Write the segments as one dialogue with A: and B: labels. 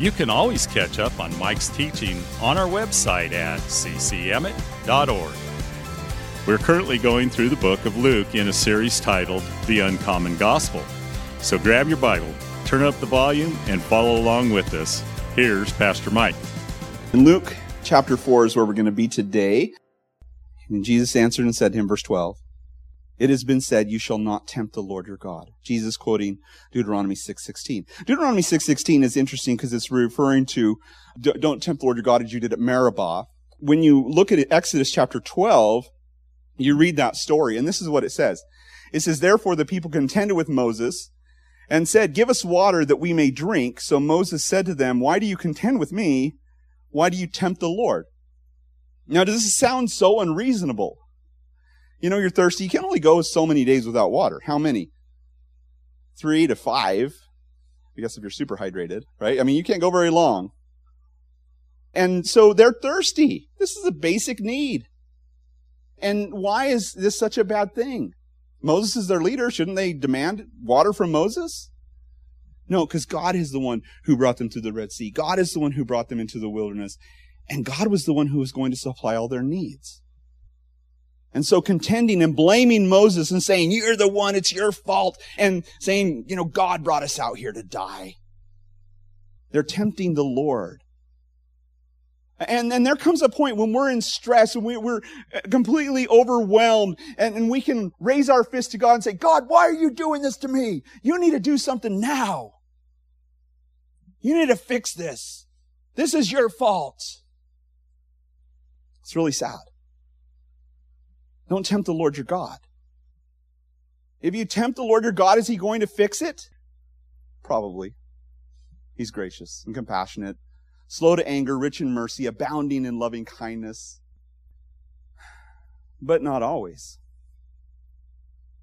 A: you can always catch up on Mike's teaching on our website at ccemmett.org. We're currently going through the book of Luke in a series titled The Uncommon Gospel. So grab your Bible, turn up the volume, and follow along with us. Here's Pastor Mike.
B: In Luke chapter 4 is where we're going to be today. And Jesus answered and said to him, verse 12, it has been said, you shall not tempt the Lord your God. Jesus quoting Deuteronomy 6.16. Deuteronomy 6.16 is interesting because it's referring to don't tempt the Lord your God as you did at Meribah. When you look at Exodus chapter 12, you read that story, and this is what it says. It says, Therefore the people contended with Moses and said, Give us water that we may drink. So Moses said to them, Why do you contend with me? Why do you tempt the Lord? Now, does this sound so unreasonable? You know, you're thirsty. You can only go so many days without water. How many? Three to five. I guess if you're super hydrated, right? I mean, you can't go very long. And so they're thirsty. This is a basic need. And why is this such a bad thing? Moses is their leader. Shouldn't they demand water from Moses? No, because God is the one who brought them to the Red Sea. God is the one who brought them into the wilderness. And God was the one who was going to supply all their needs. And so contending and blaming Moses and saying, you're the one, it's your fault, and saying, you know, God brought us out here to die. They're tempting the Lord. And then there comes a point when we're in stress and we, are completely overwhelmed and, and we can raise our fist to God and say, God, why are you doing this to me? You need to do something now. You need to fix this. This is your fault. It's really sad. Don't tempt the Lord your God. If you tempt the Lord your God, is he going to fix it? Probably. He's gracious and compassionate, slow to anger, rich in mercy, abounding in loving kindness. But not always.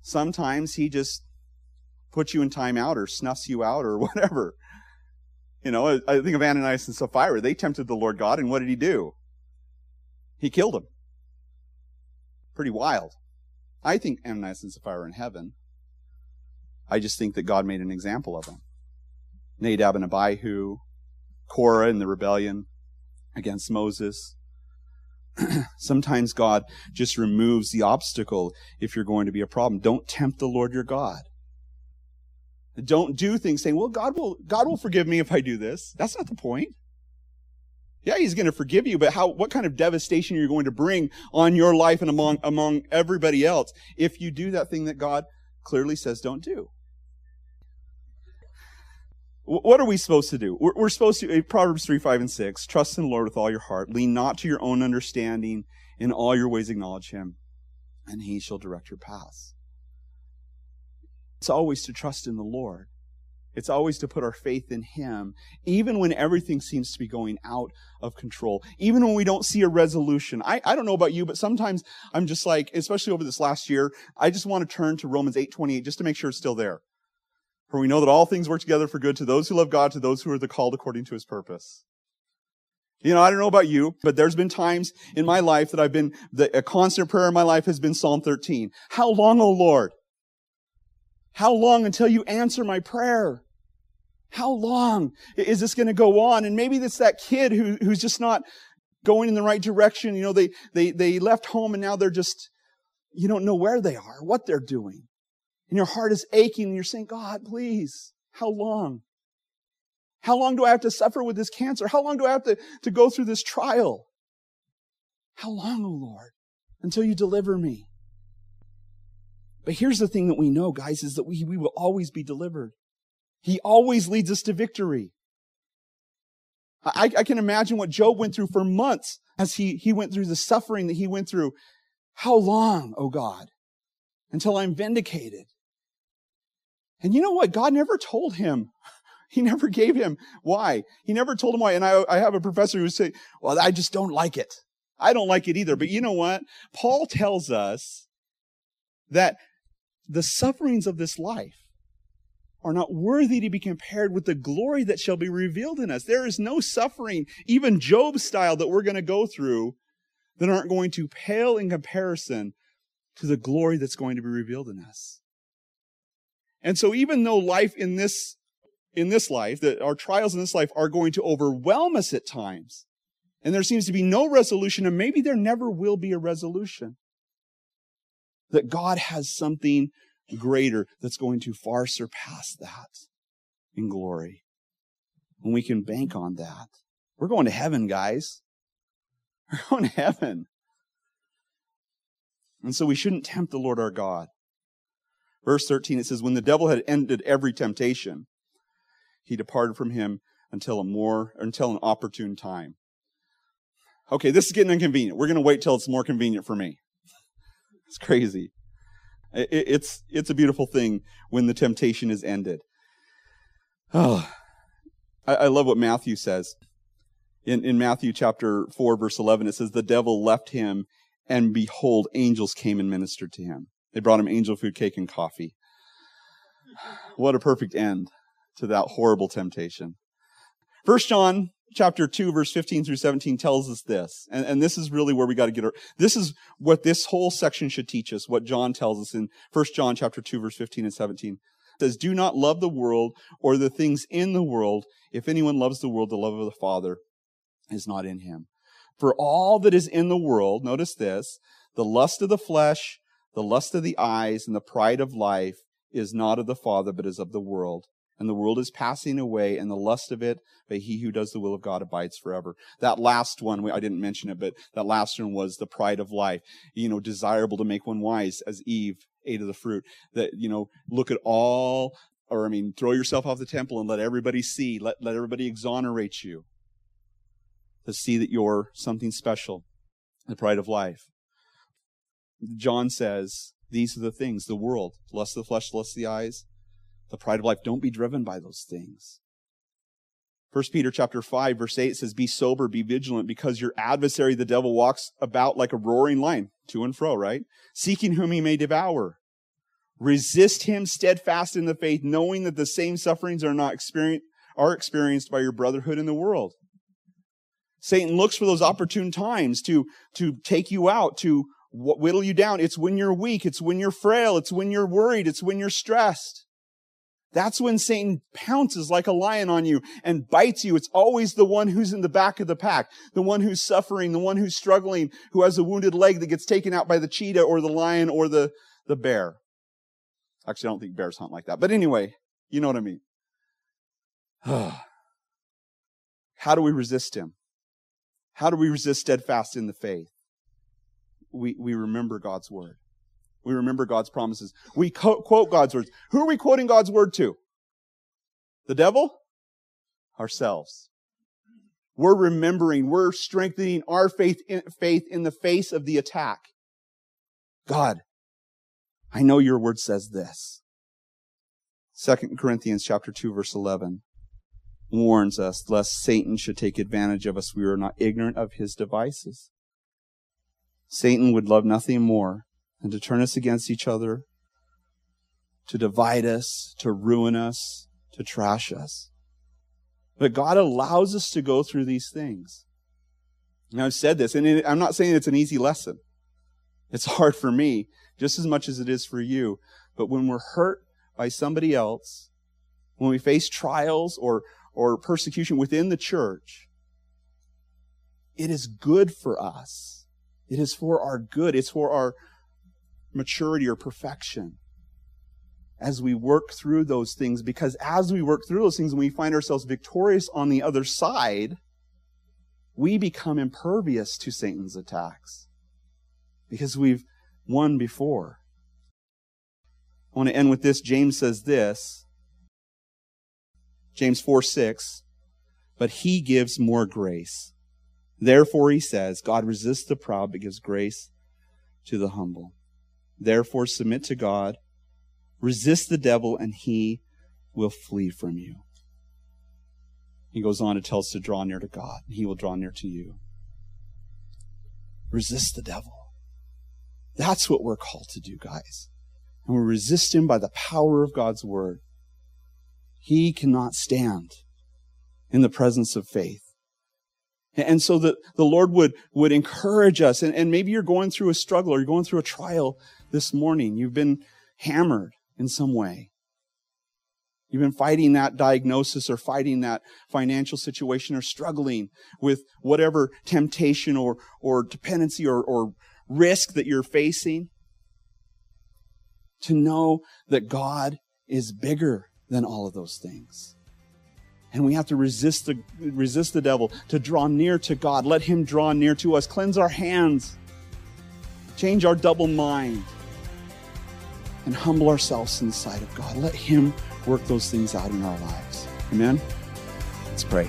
B: Sometimes he just puts you in timeout or snuffs you out or whatever. You know, I think of Ananias and Sapphira. They tempted the Lord God, and what did he do? He killed them pretty wild. I think Ananias and Sapphira are in heaven. I just think that God made an example of them. Nadab and Abihu, Korah in the rebellion against Moses. Sometimes God just removes the obstacle if you're going to be a problem. Don't tempt the Lord your God. Don't do things saying, well, God will, God will forgive me if I do this. That's not the point. Yeah, he's going to forgive you, but how, what kind of devastation you're going to bring on your life and among, among everybody else if you do that thing that God clearly says don't do. What are we supposed to do? We're, we're supposed to, Proverbs 3, 5, and 6, trust in the Lord with all your heart. Lean not to your own understanding. In all your ways acknowledge him, and he shall direct your paths. It's always to trust in the Lord. It's always to put our faith in Him, even when everything seems to be going out of control, even when we don't see a resolution. I, I don't know about you, but sometimes I'm just like, especially over this last year, I just want to turn to Romans 8:28 just to make sure it's still there. For we know that all things work together for good to those who love God, to those who are the called according to His purpose. You know, I don't know about you, but there's been times in my life that I've been, the, a constant prayer in my life has been Psalm 13. How long, O Lord? How long until you answer my prayer? How long is this going to go on? And maybe it's that kid who, who's just not going in the right direction. You know, they, they, they left home and now they're just, you don't know where they are, what they're doing. And your heart is aching and you're saying, God, please, how long? How long do I have to suffer with this cancer? How long do I have to, to go through this trial? How long, O oh Lord, until you deliver me? But here's the thing that we know, guys, is that we, we will always be delivered. He always leads us to victory. I, I, can imagine what Job went through for months as he, he went through the suffering that he went through. How long, oh God, until I'm vindicated? And you know what? God never told him. He never gave him why. He never told him why. And I, I have a professor who say, well, I just don't like it. I don't like it either. But you know what? Paul tells us that the sufferings of this life are not worthy to be compared with the glory that shall be revealed in us. There is no suffering, even Job style, that we're going to go through that aren't going to pale in comparison to the glory that's going to be revealed in us. And so even though life in this in this life, that our trials in this life are going to overwhelm us at times, and there seems to be no resolution, and maybe there never will be a resolution, that God has something greater that's going to far surpass that in glory. And we can bank on that. We're going to heaven, guys. We're going to heaven. And so we shouldn't tempt the Lord our God. Verse 13, it says, When the devil had ended every temptation, he departed from him until a more, until an opportune time. Okay, this is getting inconvenient. We're going to wait till it's more convenient for me. It's crazy. It's, it's a beautiful thing when the temptation is ended. Oh, I, I love what Matthew says. In, in Matthew chapter 4, verse 11, it says, The devil left him, and behold, angels came and ministered to him. They brought him angel food, cake, and coffee. What a perfect end to that horrible temptation. First John chapter 2 verse 15 through 17 tells us this. And, and this is really where we got to get our, this is what this whole section should teach us, what John tells us in First John chapter 2 verse 15 and 17. It says, do not love the world or the things in the world. If anyone loves the world, the love of the Father is not in him. For all that is in the world, notice this, the lust of the flesh, the lust of the eyes, and the pride of life is not of the Father, but is of the world and the world is passing away and the lust of it, but he who does the will of God abides forever. That last one, I didn't mention it, but that last one was the pride of life. You know, desirable to make one wise as Eve ate of the fruit. That, you know, look at all, or I mean, throw yourself off the temple and let everybody see, let, let everybody exonerate you. To see that you're something special. The pride of life. John says, these are the things, the world, lust of the flesh, lust of the eyes, the pride of life. Don't be driven by those things. First Peter chapter 5 verse 8 says, Be sober, be vigilant, because your adversary, the devil, walks about like a roaring lion, to and fro, right? Seeking whom he may devour. Resist him steadfast in the faith, knowing that the same sufferings are not experienced, are experienced by your brotherhood in the world. Satan looks for those opportune times to, to take you out, to whittle you down. It's when you're weak. It's when you're frail. It's when you're worried. It's when you're stressed. That's when Satan pounces like a lion on you and bites you. It's always the one who's in the back of the pack, the one who's suffering, the one who's struggling, who has a wounded leg that gets taken out by the cheetah or the lion or the, the bear. Actually, I don't think bears hunt like that. But anyway, you know what I mean. How do we resist him? How do we resist steadfast in the faith? We, we remember God's word. We remember God's promises. We co- quote God's words. Who are we quoting God's word to? The devil? Ourselves. We're remembering, we're strengthening our faith in, faith in the face of the attack. God, I know your word says this. 2 Corinthians chapter 2 verse 11 warns us lest Satan should take advantage of us. We are not ignorant of his devices. Satan would love nothing more and to turn us against each other, to divide us, to ruin us, to trash us. But God allows us to go through these things. And I've said this, and I'm not saying it's an easy lesson. It's hard for me, just as much as it is for you. But when we're hurt by somebody else, when we face trials or, or persecution within the church, it is good for us. It is for our good. It's for our, maturity or perfection as we work through those things because as we work through those things and we find ourselves victorious on the other side, we become impervious to Satan's attacks because we've won before. I want to end with this. James says this James 4 6, but he gives more grace. Therefore, he says, God resists the proud but gives grace to the humble. Therefore, submit to God, resist the devil, and he will flee from you. He goes on to tell us to draw near to God, and he will draw near to you. resist the devil. That's what we're called to do, guys. And we resist him by the power of God's word. He cannot stand in the presence of faith. And so that the Lord would, would encourage us. And, and maybe you're going through a struggle or you're going through a trial this morning. You've been hammered in some way. You've been fighting that diagnosis or fighting that financial situation or struggling with whatever temptation or, or dependency or, or risk that you're facing. To know that God is bigger than all of those things. And we have to resist the, resist the devil, to draw near to God. Let him draw near to us. Cleanse our hands. Change our double mind. And humble ourselves in the sight of God. Let him work those things out in our lives. Amen? Let's pray.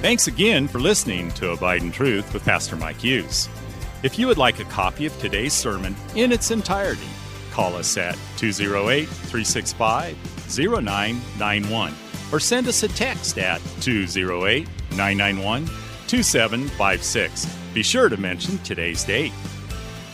A: Thanks again for listening to Abide in Truth with Pastor Mike Hughes. If you would like a copy of today's sermon in its entirety, call us at 208 365 0991 or send us a text at 208 991 2756. Be sure to mention today's date.